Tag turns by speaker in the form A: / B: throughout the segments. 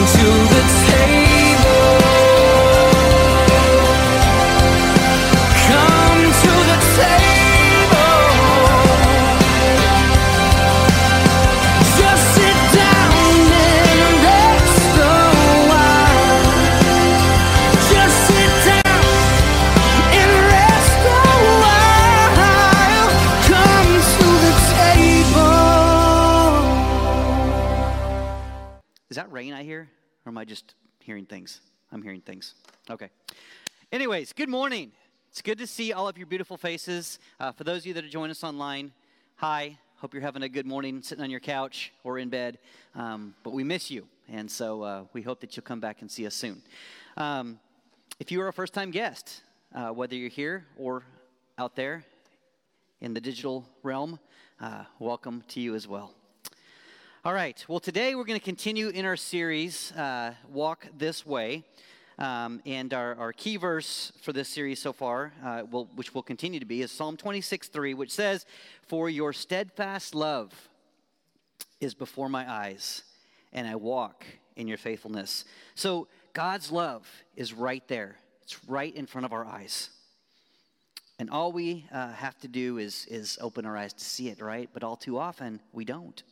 A: To the
B: Things. Okay. Anyways, good morning. It's good to see all of your beautiful faces. Uh, for those of you that are joining us online, hi. Hope you're having a good morning sitting on your couch or in bed. Um, but we miss you. And so uh, we hope that you'll come back and see us soon. Um, if you are a first time guest, uh, whether you're here or out there in the digital realm, uh, welcome to you as well. All right. Well, today we're going to continue in our series, uh, Walk This Way. Um, and our, our key verse for this series so far, uh, will, which will continue to be, is Psalm 26 3, which says, For your steadfast love is before my eyes, and I walk in your faithfulness. So God's love is right there, it's right in front of our eyes. And all we uh, have to do is, is open our eyes to see it, right? But all too often, we don't.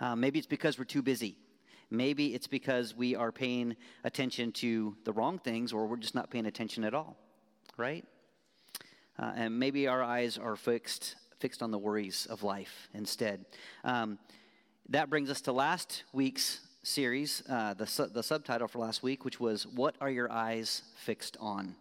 B: Uh, maybe it's because we're too busy. Maybe it's because we are paying attention to the wrong things or we're just not paying attention at all, right? Uh, and maybe our eyes are fixed, fixed on the worries of life instead. Um, that brings us to last week's series, uh, the, su- the subtitle for last week, which was What Are Your Eyes Fixed On?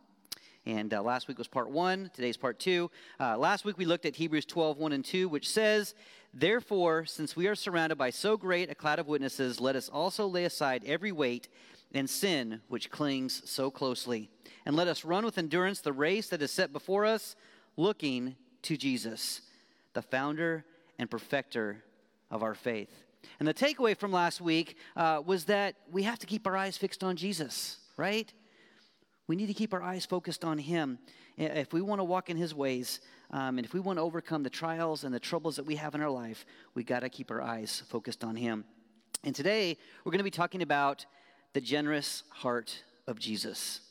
B: And uh, last week was part one, today's part two. Uh, last week we looked at Hebrews 12, 1 and 2, which says, Therefore, since we are surrounded by so great a cloud of witnesses, let us also lay aside every weight and sin which clings so closely. And let us run with endurance the race that is set before us, looking to Jesus, the founder and perfecter of our faith. And the takeaway from last week uh, was that we have to keep our eyes fixed on Jesus, right? We need to keep our eyes focused on Him. If we want to walk in His ways, um, and if we want to overcome the trials and the troubles that we have in our life, we got to keep our eyes focused on Him. And today, we're going to be talking about the generous heart of Jesus.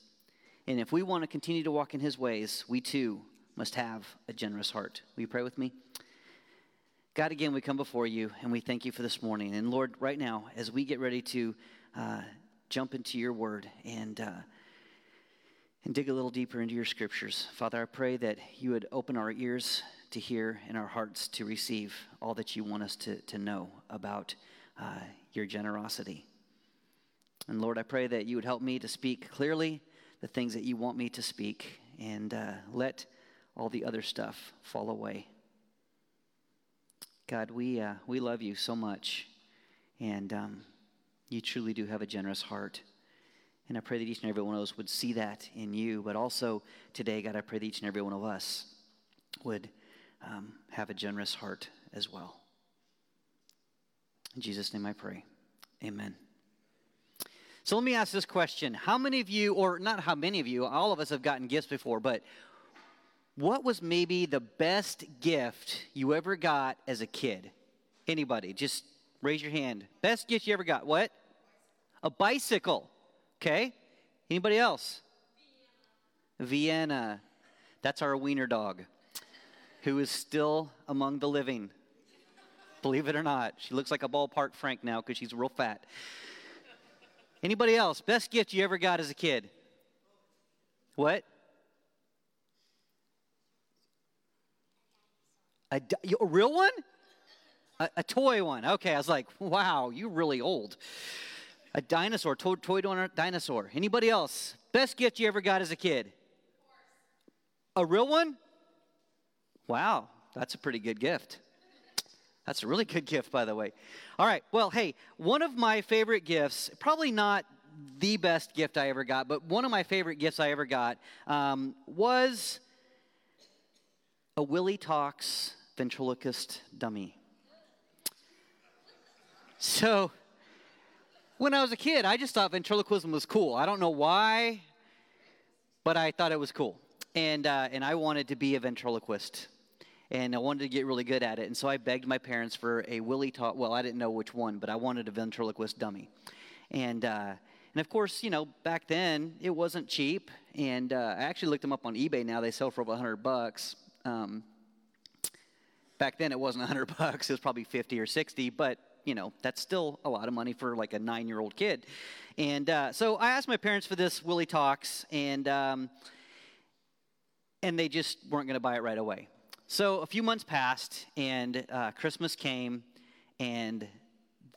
B: And if we want to continue to walk in His ways, we too must have a generous heart. Will you pray with me? God, again, we come before you and we thank you for this morning. And Lord, right now, as we get ready to uh, jump into your word and uh, and dig a little deeper into your scriptures. Father, I pray that you would open our ears to hear and our hearts to receive all that you want us to, to know about uh, your generosity. And Lord, I pray that you would help me to speak clearly the things that you want me to speak and uh, let all the other stuff fall away. God, we, uh, we love you so much, and um, you truly do have a generous heart. And I pray that each and every one of us would see that in you. But also today, God, I pray that each and every one of us would um, have a generous heart as well. In Jesus' name I pray. Amen. So let me ask this question How many of you, or not how many of you, all of us have gotten gifts before, but what was maybe the best gift you ever got as a kid? Anybody? Just raise your hand. Best gift you ever got? What? A bicycle. Okay. Anybody else? Vienna. That's our wiener dog, who is still among the living. Believe it or not, she looks like a ballpark Frank now because she's real fat. Anybody else? Best gift you ever got as a kid? What? A, a real one? A, a toy one. Okay, I was like, wow, you're really old. A dinosaur, toy, toy dinosaur. Anybody else? Best gift you ever got as a kid? A real one? Wow, that's a pretty good gift. That's a really good gift, by the way. All right, well, hey, one of my favorite gifts, probably not the best gift I ever got, but one of my favorite gifts I ever got um, was a Willie Talks ventriloquist dummy. So, when I was a kid, I just thought ventriloquism was cool. I don't know why, but I thought it was cool. And, uh, and I wanted to be a ventriloquist. And I wanted to get really good at it. And so I begged my parents for a Willie Talk. Well, I didn't know which one, but I wanted a ventriloquist dummy. And, uh, and of course, you know, back then it wasn't cheap. And uh, I actually looked them up on eBay now. They sell for over 100 bucks. Um, back then it wasn't 100 bucks. It was probably 50 or 60. But, you know, that's still a lot of money for like a nine year old kid. And uh, so I asked my parents for this Willie Talks. And, um, and they just weren't going to buy it right away. So a few months passed, and uh, Christmas came, and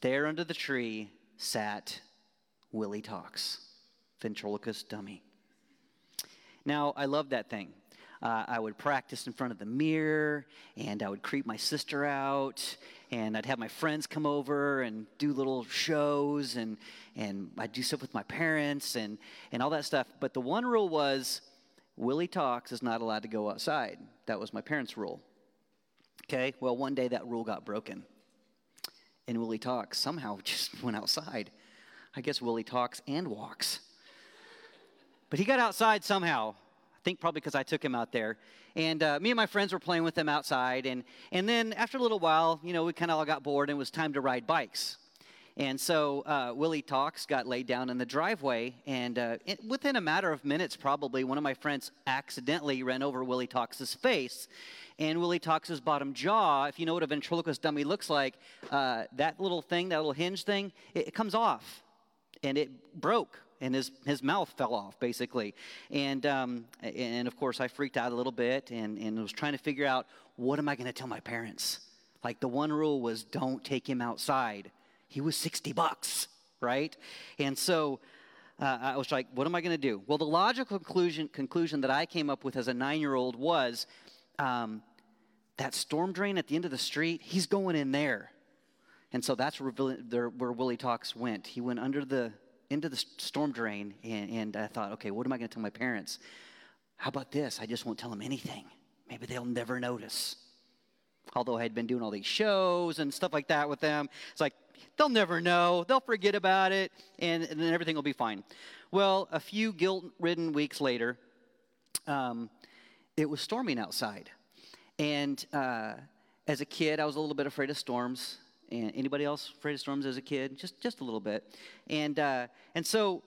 B: there under the tree sat Willie Talks, ventriloquist dummy. Now, I loved that thing. Uh, I would practice in front of the mirror, and I would creep my sister out, and I'd have my friends come over and do little shows, and, and I'd do stuff with my parents and, and all that stuff. But the one rule was Willie Talks is not allowed to go outside. That was my parents' rule. Okay, well, one day that rule got broken. And Willie Talks somehow just went outside. I guess Willie talks and walks. But he got outside somehow. I think probably because I took him out there. And uh, me and my friends were playing with him outside. And, and then after a little while, you know, we kind of all got bored and it was time to ride bikes. And so uh, Willie Talks got laid down in the driveway, and uh, it, within a matter of minutes, probably, one of my friends accidentally ran over Willie Talks' face. And Willie Talks' bottom jaw, if you know what a ventriloquist dummy looks like, uh, that little thing, that little hinge thing, it, it comes off. And it broke, and his, his mouth fell off, basically. And, um, and of course, I freaked out a little bit and, and was trying to figure out what am I going to tell my parents? Like, the one rule was don't take him outside he was 60 bucks, right? And so uh, I was like, what am I going to do? Well, the logical conclusion, conclusion that I came up with as a nine year old was um, that storm drain at the end of the street, he's going in there. And so that's where, where Willie Talks went. He went under the into the storm drain, and, and I thought, okay, what am I going to tell my parents? How about this? I just won't tell them anything. Maybe they'll never notice. Although I had been doing all these shows and stuff like that with them, it's like They'll never know. They'll forget about it, and, and then everything will be fine. Well, a few guilt ridden weeks later, um, it was storming outside. And uh, as a kid, I was a little bit afraid of storms. And anybody else afraid of storms as a kid? Just, just a little bit. And, uh, and so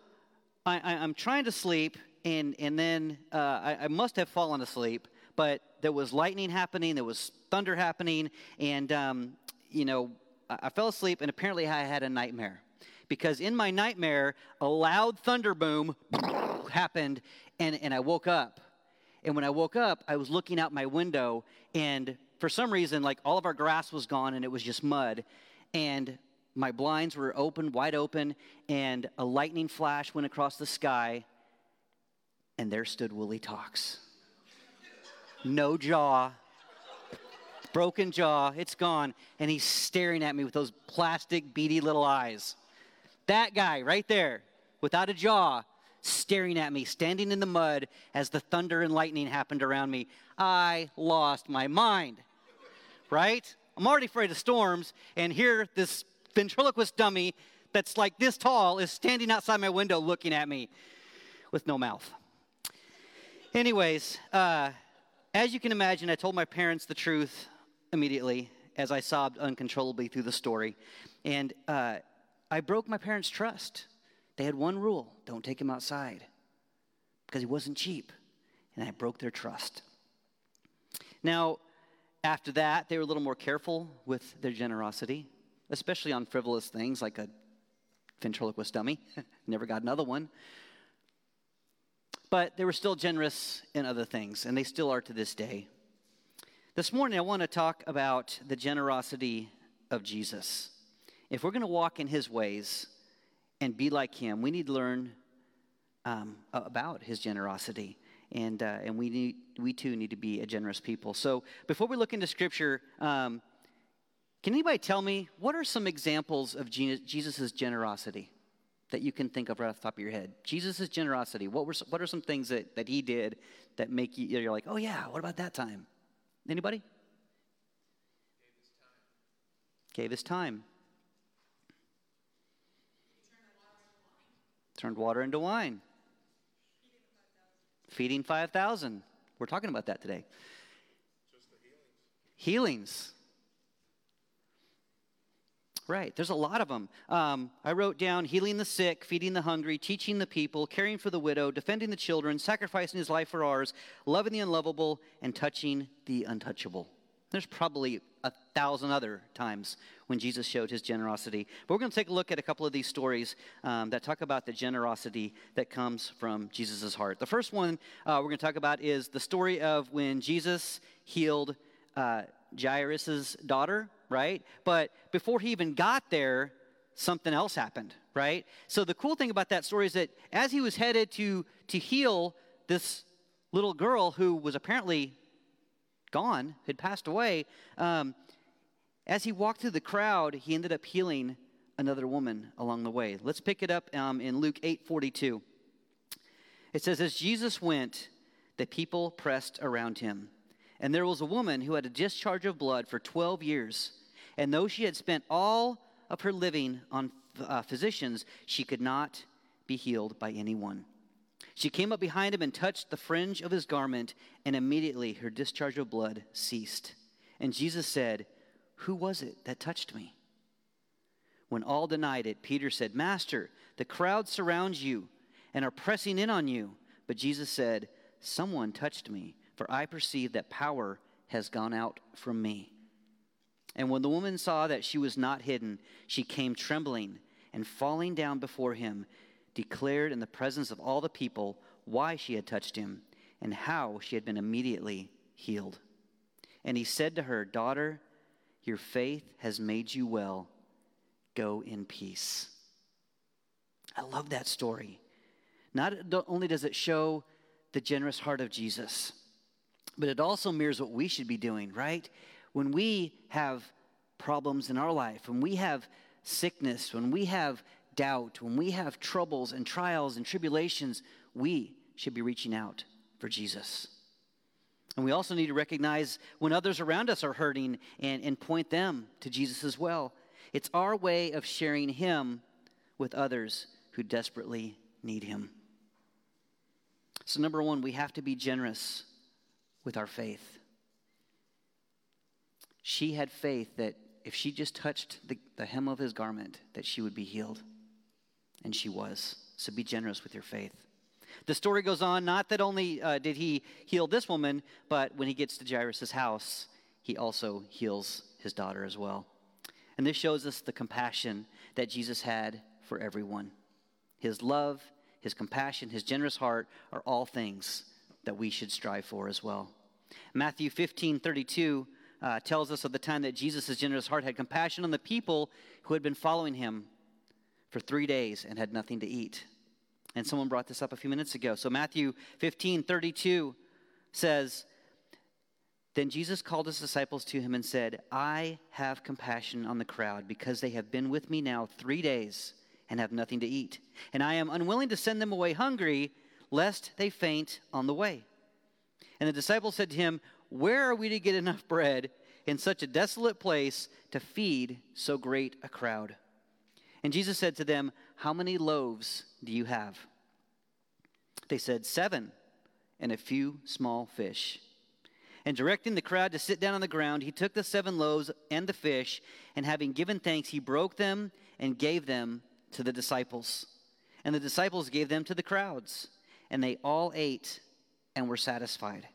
B: I, I, am trying to sleep, and, and then uh, I, I must have fallen asleep, but there was lightning happening, there was thunder happening, and, um, you know, I fell asleep, and apparently I had a nightmare. Because in my nightmare, a loud thunder boom happened, and, and I woke up. And when I woke up, I was looking out my window, and for some reason, like all of our grass was gone, and it was just mud. And my blinds were open, wide open, and a lightning flash went across the sky, and there stood Willie Talks. No jaw, broken jaw, it's gone, and he's staring at me with those plastic, beady little eyes. That guy right there, without a jaw, staring at me, standing in the mud as the thunder and lightning happened around me. I lost my mind, right? I'm already afraid of storms, and here this ventriloquist dummy that's like this tall is standing outside my window looking at me with no mouth. Anyways, uh, as you can imagine, I told my parents the truth immediately as I sobbed uncontrollably through the story. And uh, I broke my parents' trust. They had one rule don't take him outside because he wasn't cheap. And I broke their trust. Now, after that, they were a little more careful with their generosity, especially on frivolous things like a ventriloquist dummy. Never got another one. But they were still generous in other things, and they still are to this day. This morning, I want to talk about the generosity of Jesus. If we're going to walk in his ways and be like him, we need to learn um, about his generosity. And, uh, and we, need, we too need to be a generous people. So before we look into scripture, um, can anybody tell me what are some examples of Jesus' generosity that you can think of right off the top of your head? Jesus' generosity. What, were, what are some things that, that he did that make you, you're like, oh yeah, what about that time? Anybody? Gave his time. Turned water into wine. Feeding 5,000. We're talking about that today. Healings. Right, there's a lot of them. Um, I wrote down healing the sick, feeding the hungry, teaching the people, caring for the widow, defending the children, sacrificing his life for ours, loving the unlovable, and touching the untouchable. There's probably a thousand other times when Jesus showed his generosity. But we're going to take a look at a couple of these stories um, that talk about the generosity that comes from Jesus' heart. The first one uh, we're going to talk about is the story of when Jesus healed uh, Jairus' daughter, right? But before he even got there, something else happened, right? So the cool thing about that story is that as he was headed to, to heal this little girl who was apparently gone, had passed away, um, as he walked through the crowd, he ended up healing another woman along the way. Let's pick it up um, in Luke 8 42. It says, As Jesus went, the people pressed around him. And there was a woman who had a discharge of blood for 12 years. And though she had spent all of her living on uh, physicians, she could not be healed by anyone. She came up behind him and touched the fringe of his garment, and immediately her discharge of blood ceased. And Jesus said, Who was it that touched me? When all denied it, Peter said, Master, the crowd surrounds you and are pressing in on you. But Jesus said, Someone touched me, for I perceive that power has gone out from me. And when the woman saw that she was not hidden, she came trembling and falling down before him, declared in the presence of all the people why she had touched him and how she had been immediately healed. And he said to her, Daughter, your faith has made you well. Go in peace. I love that story. Not only does it show the generous heart of Jesus, but it also mirrors what we should be doing, right? When we have problems in our life, when we have sickness, when we have doubt, when we have troubles and trials and tribulations, we should be reaching out for Jesus. And we also need to recognize when others around us are hurting and, and point them to Jesus as well. It's our way of sharing Him with others who desperately need Him. So, number one, we have to be generous with our faith. She had faith that if she just touched the, the hem of his garment, that she would be healed. And she was. So be generous with your faith. The story goes on, not that only uh, did he heal this woman, but when he gets to Jairus' house, he also heals his daughter as well. And this shows us the compassion that Jesus had for everyone. His love, his compassion, his generous heart are all things that we should strive for as well. Matthew 15 32 uh, tells us of the time that Jesus' generous heart had compassion on the people who had been following him for three days and had nothing to eat. And someone brought this up a few minutes ago. So Matthew 15 32 says, Then Jesus called his disciples to him and said, I have compassion on the crowd because they have been with me now three days and have nothing to eat. And I am unwilling to send them away hungry, lest they faint on the way. And the disciples said to him, Where are we to get enough bread in such a desolate place to feed so great a crowd? And Jesus said to them, How many loaves do you have? They said, Seven, and a few small fish. And directing the crowd to sit down on the ground, he took the seven loaves and the fish, and having given thanks, he broke them and gave them to the disciples. And the disciples gave them to the crowds. And they all ate and were satisfied.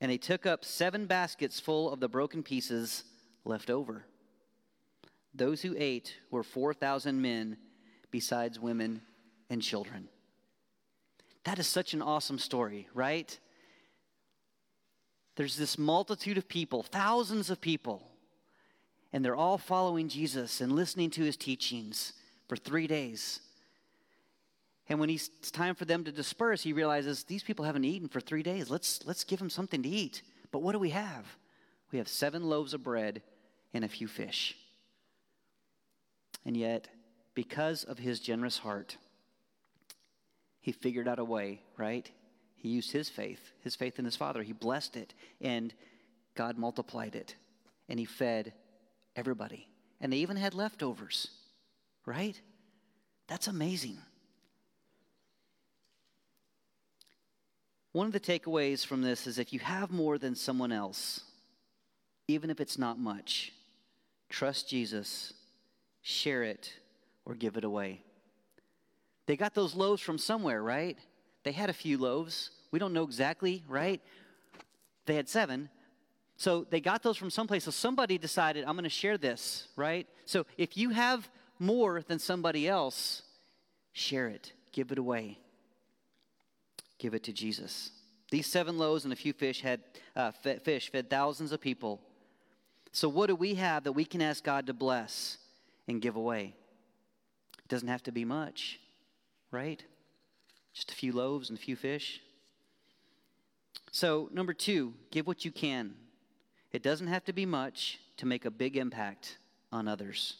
B: And they took up seven baskets full of the broken pieces left over. Those who ate were 4,000 men, besides women and children. That is such an awesome story, right? There's this multitude of people, thousands of people, and they're all following Jesus and listening to his teachings for three days. And when it's time for them to disperse, he realizes these people haven't eaten for three days. Let's, let's give them something to eat. But what do we have? We have seven loaves of bread and a few fish. And yet, because of his generous heart, he figured out a way, right? He used his faith, his faith in his father. He blessed it, and God multiplied it. And he fed everybody. And they even had leftovers, right? That's amazing. One of the takeaways from this is if you have more than someone else, even if it's not much, trust Jesus share it, or give it away. They got those loaves from somewhere, right? They had a few loaves. We don't know exactly, right? They had seven. So they got those from someplace. So somebody decided, I'm going to share this, right? So if you have more than somebody else, share it, give it away, give it to Jesus. These seven loaves and a few fish had uh, fish fed thousands of people. So what do we have that we can ask God to bless and give away? It doesn't have to be much, right? Just a few loaves and a few fish. So, number two, give what you can. It doesn't have to be much to make a big impact on others.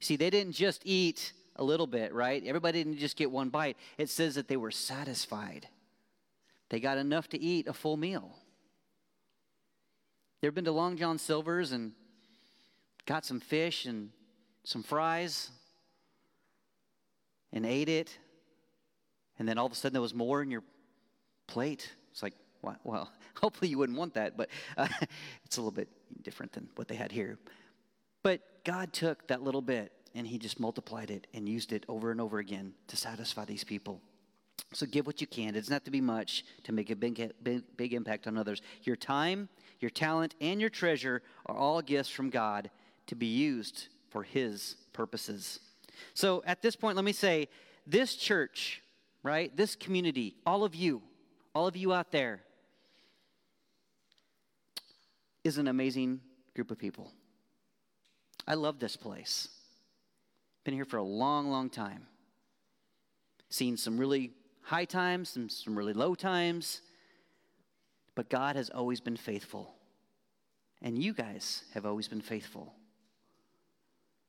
B: See, they didn't just eat a little bit, right? Everybody didn't just get one bite. It says that they were satisfied. They got enough to eat a full meal. They've been to Long John Silver's and got some fish and some fries and ate it, and then all of a sudden there was more in your plate? It's like, well, hopefully you wouldn't want that, but uh, it's a little bit different than what they had here. But God took that little bit and He just multiplied it and used it over and over again to satisfy these people. So give what you can. It doesn't have to be much to make a big, big, big impact on others. Your time, your talent, and your treasure are all gifts from God to be used for His purposes. So at this point, let me say this church, right, this community, all of you, all of you out there, is an amazing group of people. I love this place. Been here for a long, long time. Seen some really high times and some really low times. But God has always been faithful. And you guys have always been faithful.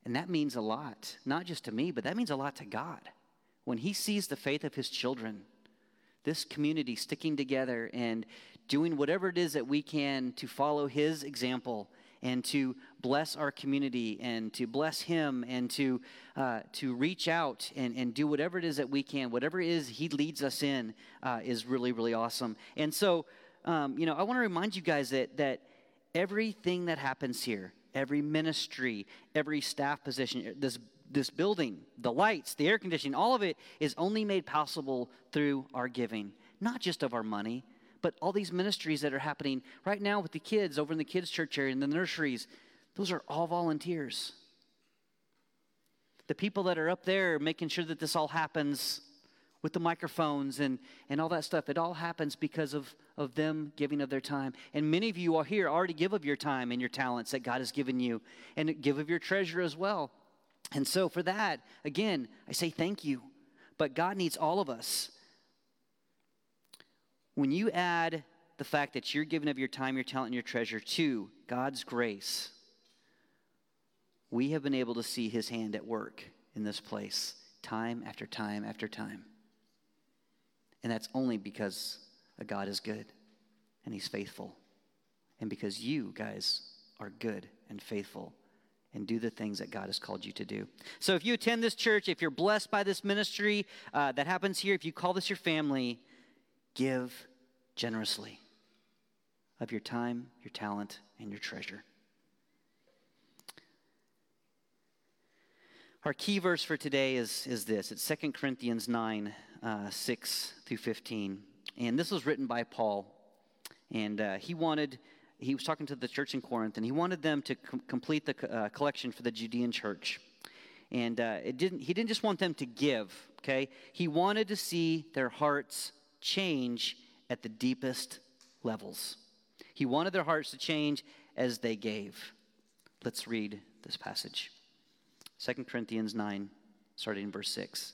B: And that means a lot, not just to me, but that means a lot to God. When He sees the faith of His children, this community sticking together and doing whatever it is that we can to follow His example and to bless our community and to bless him and to, uh, to reach out and, and do whatever it is that we can, whatever it is he leads us in uh, is really, really awesome. And so, um, you know, I want to remind you guys that, that everything that happens here, every ministry, every staff position, this this building, the lights, the air conditioning, all of it is only made possible through our giving, not just of our money, but all these ministries that are happening right now with the kids over in the kids' church area and the nurseries, those are all volunteers. The people that are up there making sure that this all happens with the microphones and, and all that stuff, it all happens because of, of them giving of their time. And many of you are here already give of your time and your talents that God has given you, and give of your treasure as well. And so, for that, again, I say thank you. But God needs all of us when you add the fact that you're giving of your time, your talent, and your treasure to God's grace, we have been able to see his hand at work in this place time after time after time. And that's only because a God is good and he's faithful. And because you guys are good and faithful and do the things that God has called you to do. So if you attend this church, if you're blessed by this ministry uh, that happens here, if you call this your family, give generously of your time, your talent, and your treasure. Our key verse for today is, is this it's 2 Corinthians 9 uh, 6 through 15. And this was written by Paul. And uh, he wanted, he was talking to the church in Corinth, and he wanted them to com- complete the uh, collection for the Judean church. And uh, it didn't, he didn't just want them to give, okay? He wanted to see their hearts change at the deepest levels. He wanted their hearts to change as they gave. Let's read this passage. 2 Corinthians 9, starting in verse 6.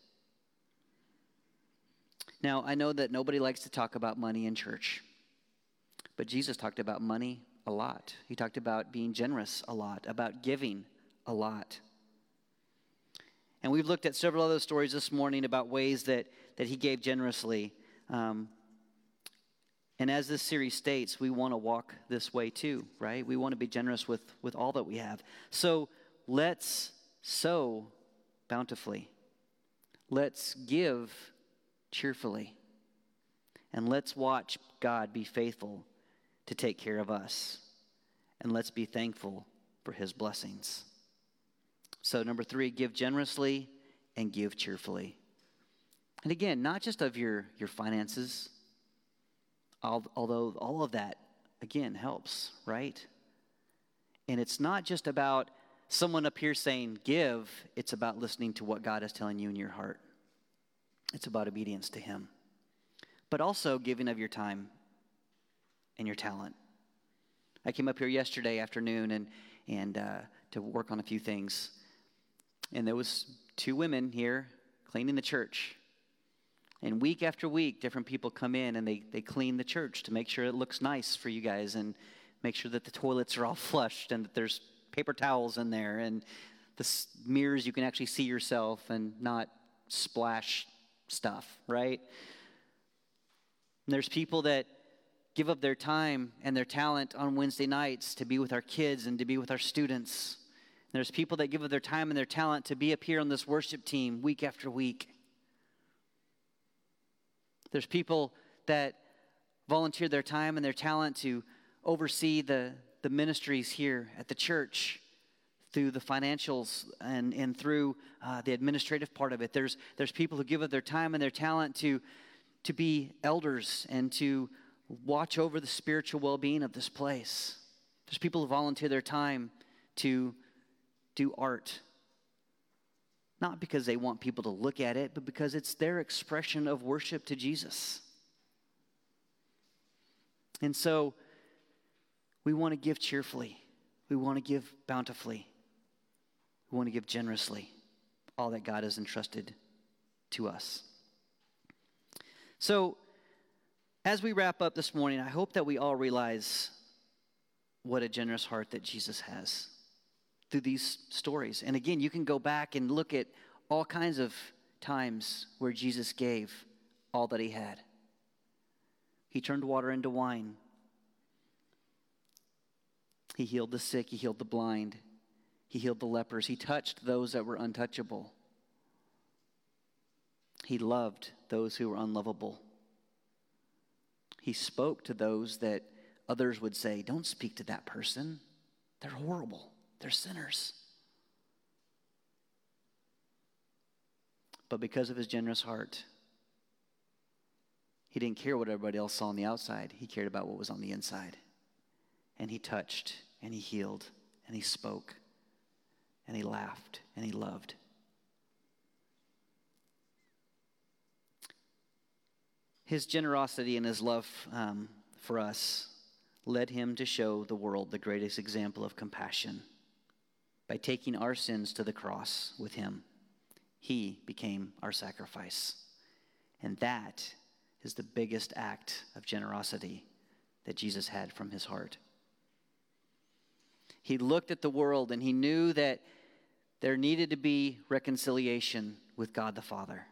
B: Now, I know that nobody likes to talk about money in church, but Jesus talked about money a lot. He talked about being generous a lot, about giving a lot. And we've looked at several other stories this morning about ways that, that he gave generously. Um, and as this series states, we want to walk this way too, right? We want to be generous with, with all that we have. So let's sow bountifully. Let's give cheerfully. And let's watch God be faithful to take care of us. And let's be thankful for his blessings. So, number three, give generously and give cheerfully. And again, not just of your, your finances, although all of that, again, helps, right? And it's not just about someone up here saying give, it's about listening to what God is telling you in your heart. It's about obedience to Him. But also giving of your time and your talent. I came up here yesterday afternoon and, and uh, to work on a few things. And there was two women here cleaning the church. And week after week, different people come in and they, they clean the church to make sure it looks nice for you guys and make sure that the toilets are all flushed and that there's paper towels in there and the mirrors you can actually see yourself and not splash stuff, right? And there's people that give up their time and their talent on Wednesday nights to be with our kids and to be with our students. And there's people that give up their time and their talent to be up here on this worship team week after week. There's people that volunteer their time and their talent to oversee the, the ministries here at the church through the financials and, and through uh, the administrative part of it. There's, there's people who give of their time and their talent to, to be elders and to watch over the spiritual well being of this place. There's people who volunteer their time to do art. Not because they want people to look at it, but because it's their expression of worship to Jesus. And so we want to give cheerfully, we want to give bountifully. We want to give generously all that God has entrusted to us. So, as we wrap up this morning, I hope that we all realize what a generous heart that Jesus has through these stories. And again, you can go back and look at all kinds of times where Jesus gave all that he had. He turned water into wine. He healed the sick, he healed the blind, he healed the lepers. He touched those that were untouchable. He loved those who were unlovable. He spoke to those that others would say, Don't speak to that person. They're horrible, they're sinners. But because of his generous heart, he didn't care what everybody else saw on the outside. He cared about what was on the inside. And he touched, and he healed, and he spoke and he laughed and he loved. His generosity and his love um, for us led him to show the world the greatest example of compassion. By taking our sins to the cross with him, he became our sacrifice. And that is the biggest act of generosity that Jesus had from his heart. He looked at the world and he knew that there needed to be reconciliation with God the Father.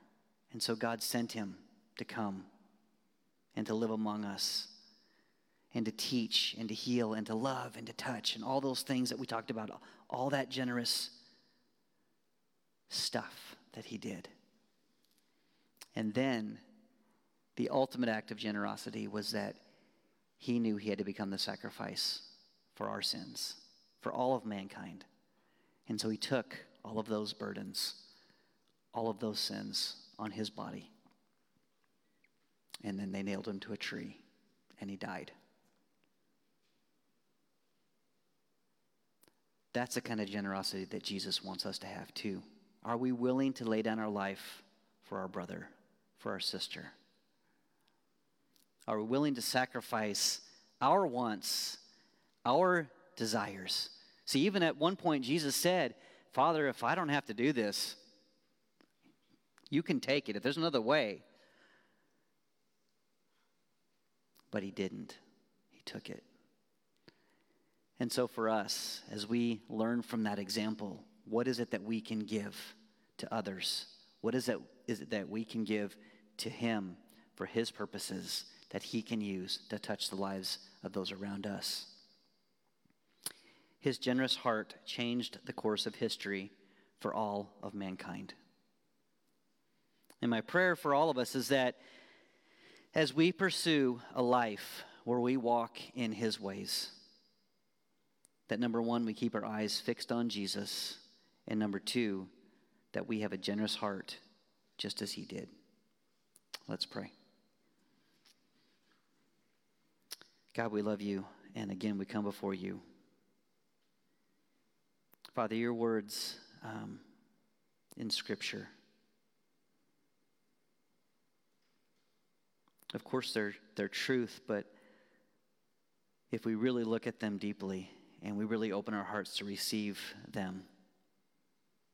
B: And so God sent him to come and to live among us and to teach and to heal and to love and to touch and all those things that we talked about, all that generous stuff that he did. And then the ultimate act of generosity was that he knew he had to become the sacrifice for our sins, for all of mankind. And so he took all of those burdens, all of those sins on his body. And then they nailed him to a tree and he died. That's the kind of generosity that Jesus wants us to have too. Are we willing to lay down our life for our brother, for our sister? Are we willing to sacrifice our wants, our desires? See, even at one point, Jesus said, Father, if I don't have to do this, you can take it. If there's another way. But he didn't, he took it. And so, for us, as we learn from that example, what is it that we can give to others? What is it, is it that we can give to Him for His purposes that He can use to touch the lives of those around us? His generous heart changed the course of history for all of mankind. And my prayer for all of us is that as we pursue a life where we walk in His ways, that number one, we keep our eyes fixed on Jesus, and number two, that we have a generous heart just as He did. Let's pray. God, we love you, and again, we come before you. Father, your words um, in Scripture, of course, they're, they're truth, but if we really look at them deeply and we really open our hearts to receive them,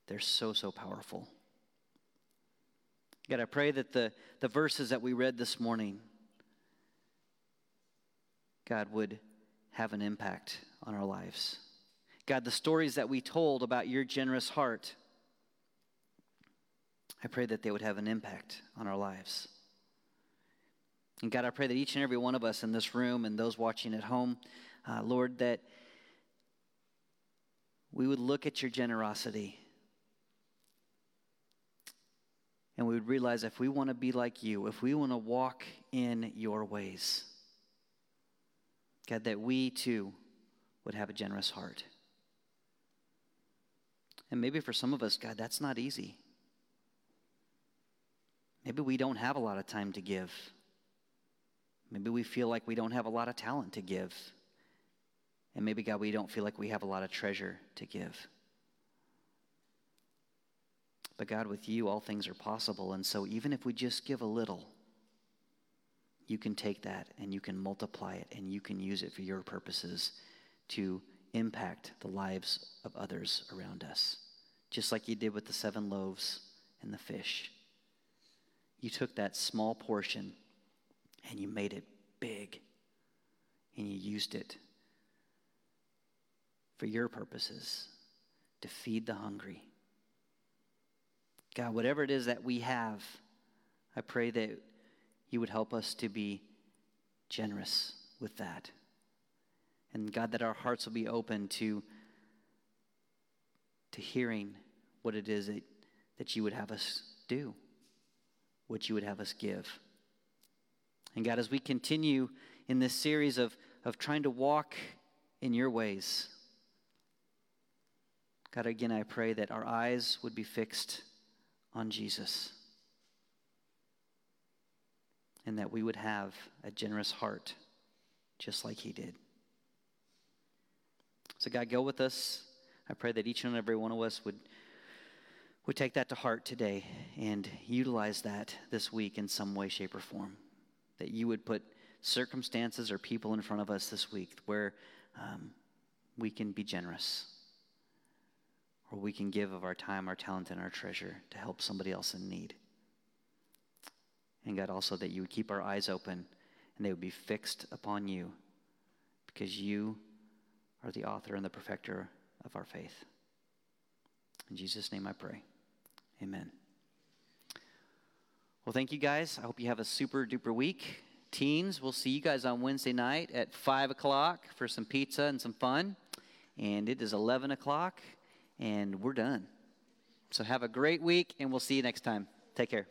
B: they're so, so powerful. God, I pray that the, the verses that we read this morning, God, would have an impact on our lives. God, the stories that we told about your generous heart, I pray that they would have an impact on our lives. And God, I pray that each and every one of us in this room and those watching at home, uh, Lord, that we would look at your generosity and we would realize if we want to be like you, if we want to walk in your ways, God, that we too would have a generous heart. And maybe for some of us, God, that's not easy. Maybe we don't have a lot of time to give. Maybe we feel like we don't have a lot of talent to give. And maybe, God, we don't feel like we have a lot of treasure to give. But God, with you, all things are possible. And so, even if we just give a little, you can take that and you can multiply it and you can use it for your purposes to impact the lives of others around us. Just like you did with the seven loaves and the fish. You took that small portion and you made it big and you used it for your purposes to feed the hungry God, whatever it is that we have, I pray that you would help us to be generous with that. And God, that our hearts will be open to, to hearing what it is that, that you would have us do, what you would have us give. And God, as we continue in this series of, of trying to walk in your ways, God, again, I pray that our eyes would be fixed on Jesus. And that we would have a generous heart just like he did. So, God, go with us. I pray that each and every one of us would, would take that to heart today and utilize that this week in some way, shape, or form. That you would put circumstances or people in front of us this week where um, we can be generous or we can give of our time, our talent, and our treasure to help somebody else in need. And God, also that you would keep our eyes open and they would be fixed upon you because you are the author and the perfecter of our faith. In Jesus' name I pray. Amen. Well, thank you guys. I hope you have a super duper week. teens, we'll see you guys on Wednesday night at 5 o'clock for some pizza and some fun. And it is 11 o'clock, and we're done. So have a great week, and we'll see you next time. Take care.